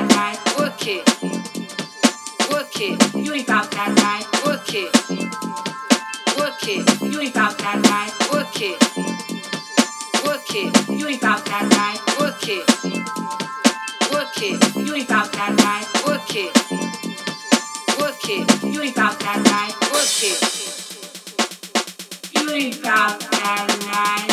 work it. Work it, you ain't about that right, work it. Work it, you ain't about that right, work it. Work it, you ain't about that right, work it. Work it, you ain't about that right, work it. Work it, you ain't about that right.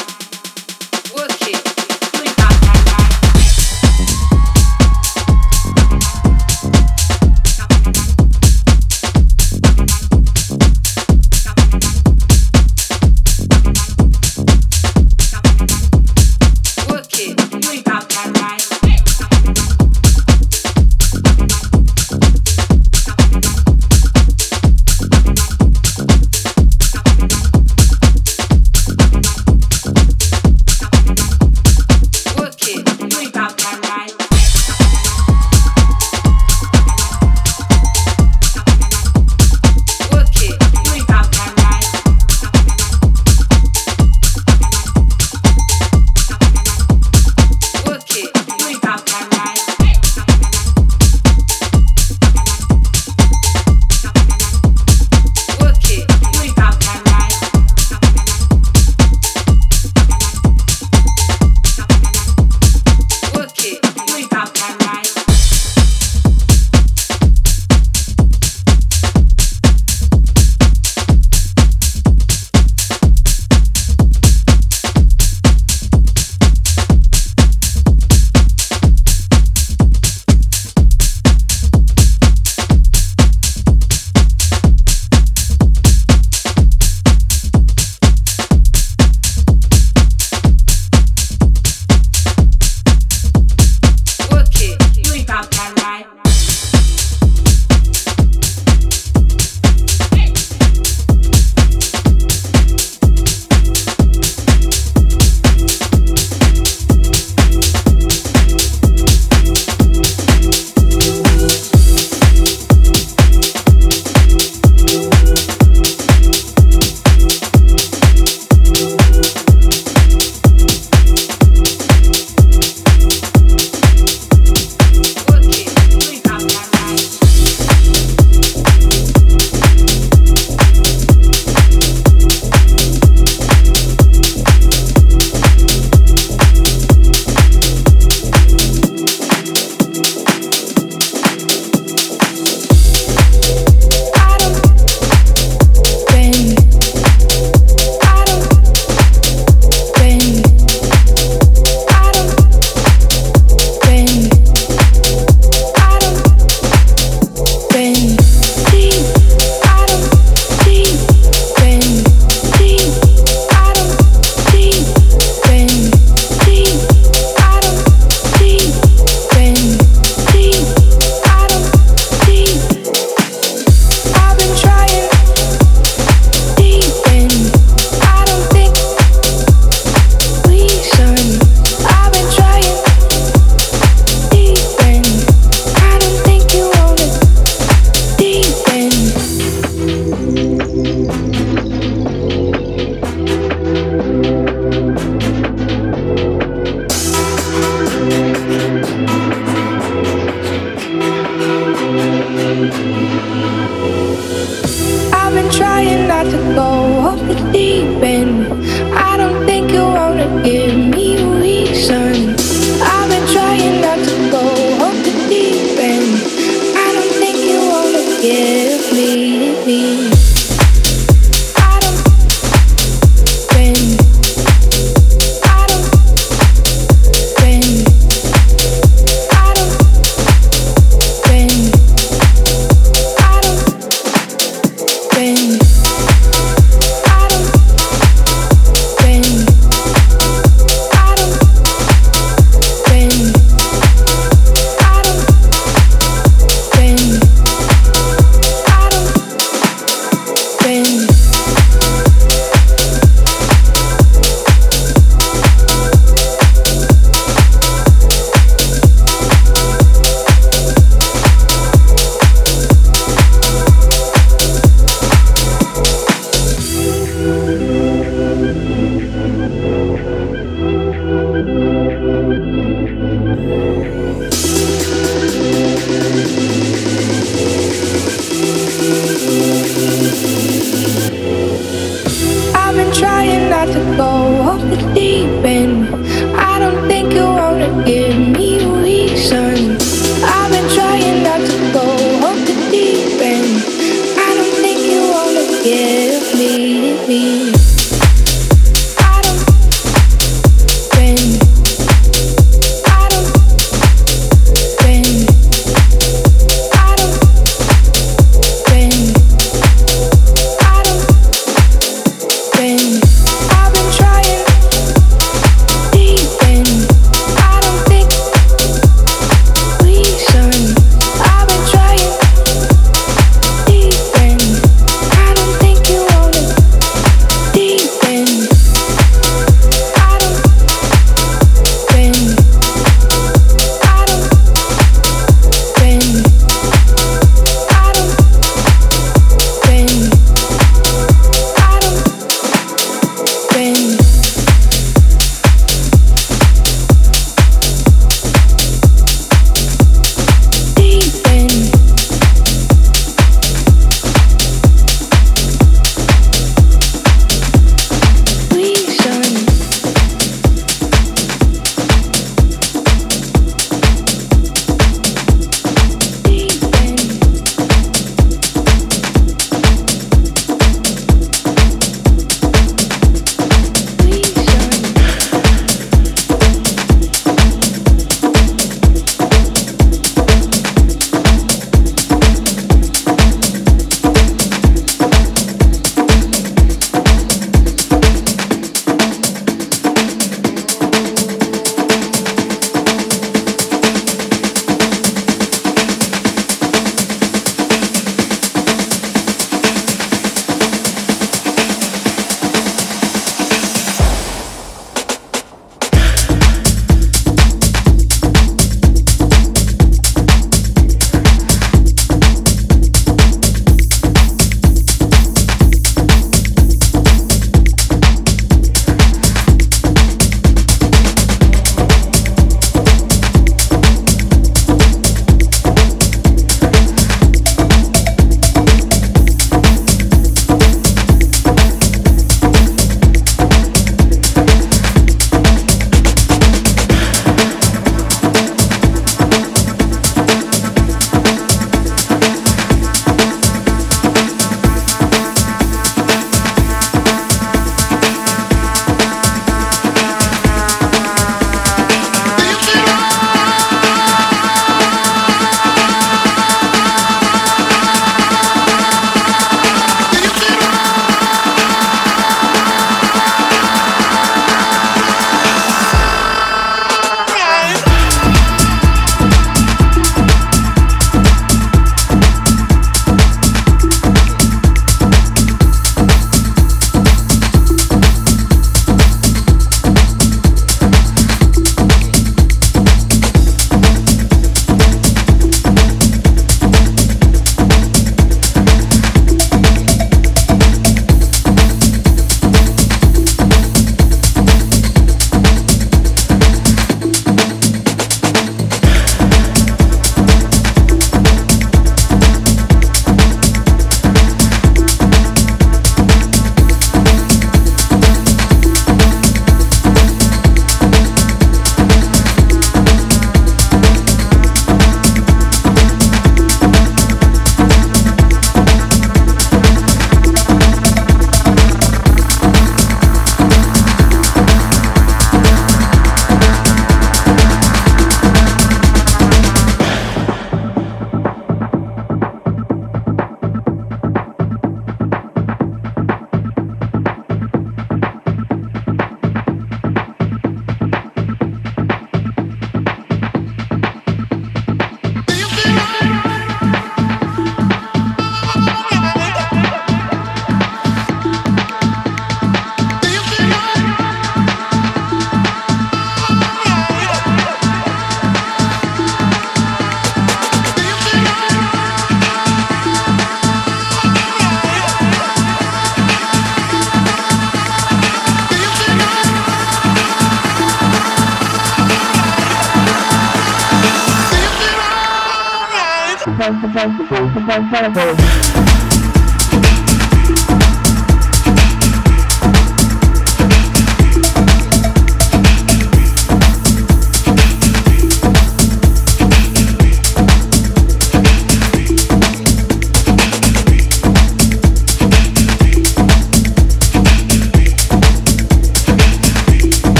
para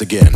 again.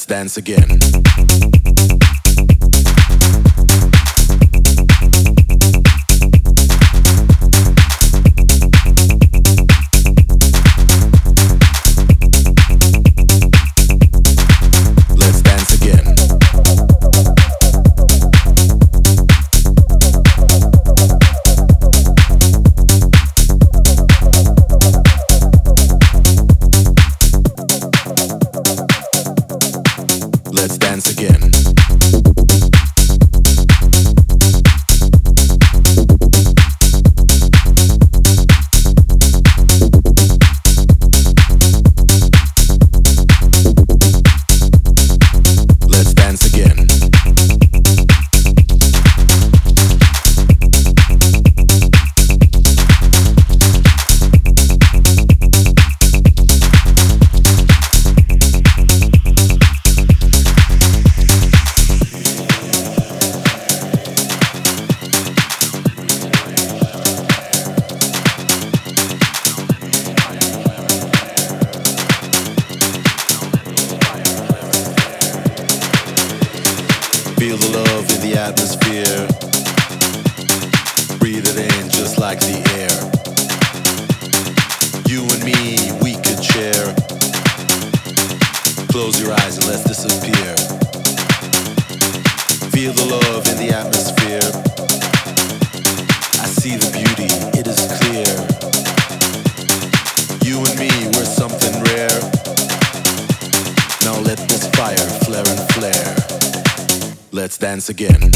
Let's dance again. fire, flare and flare. Let's dance again.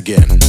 again.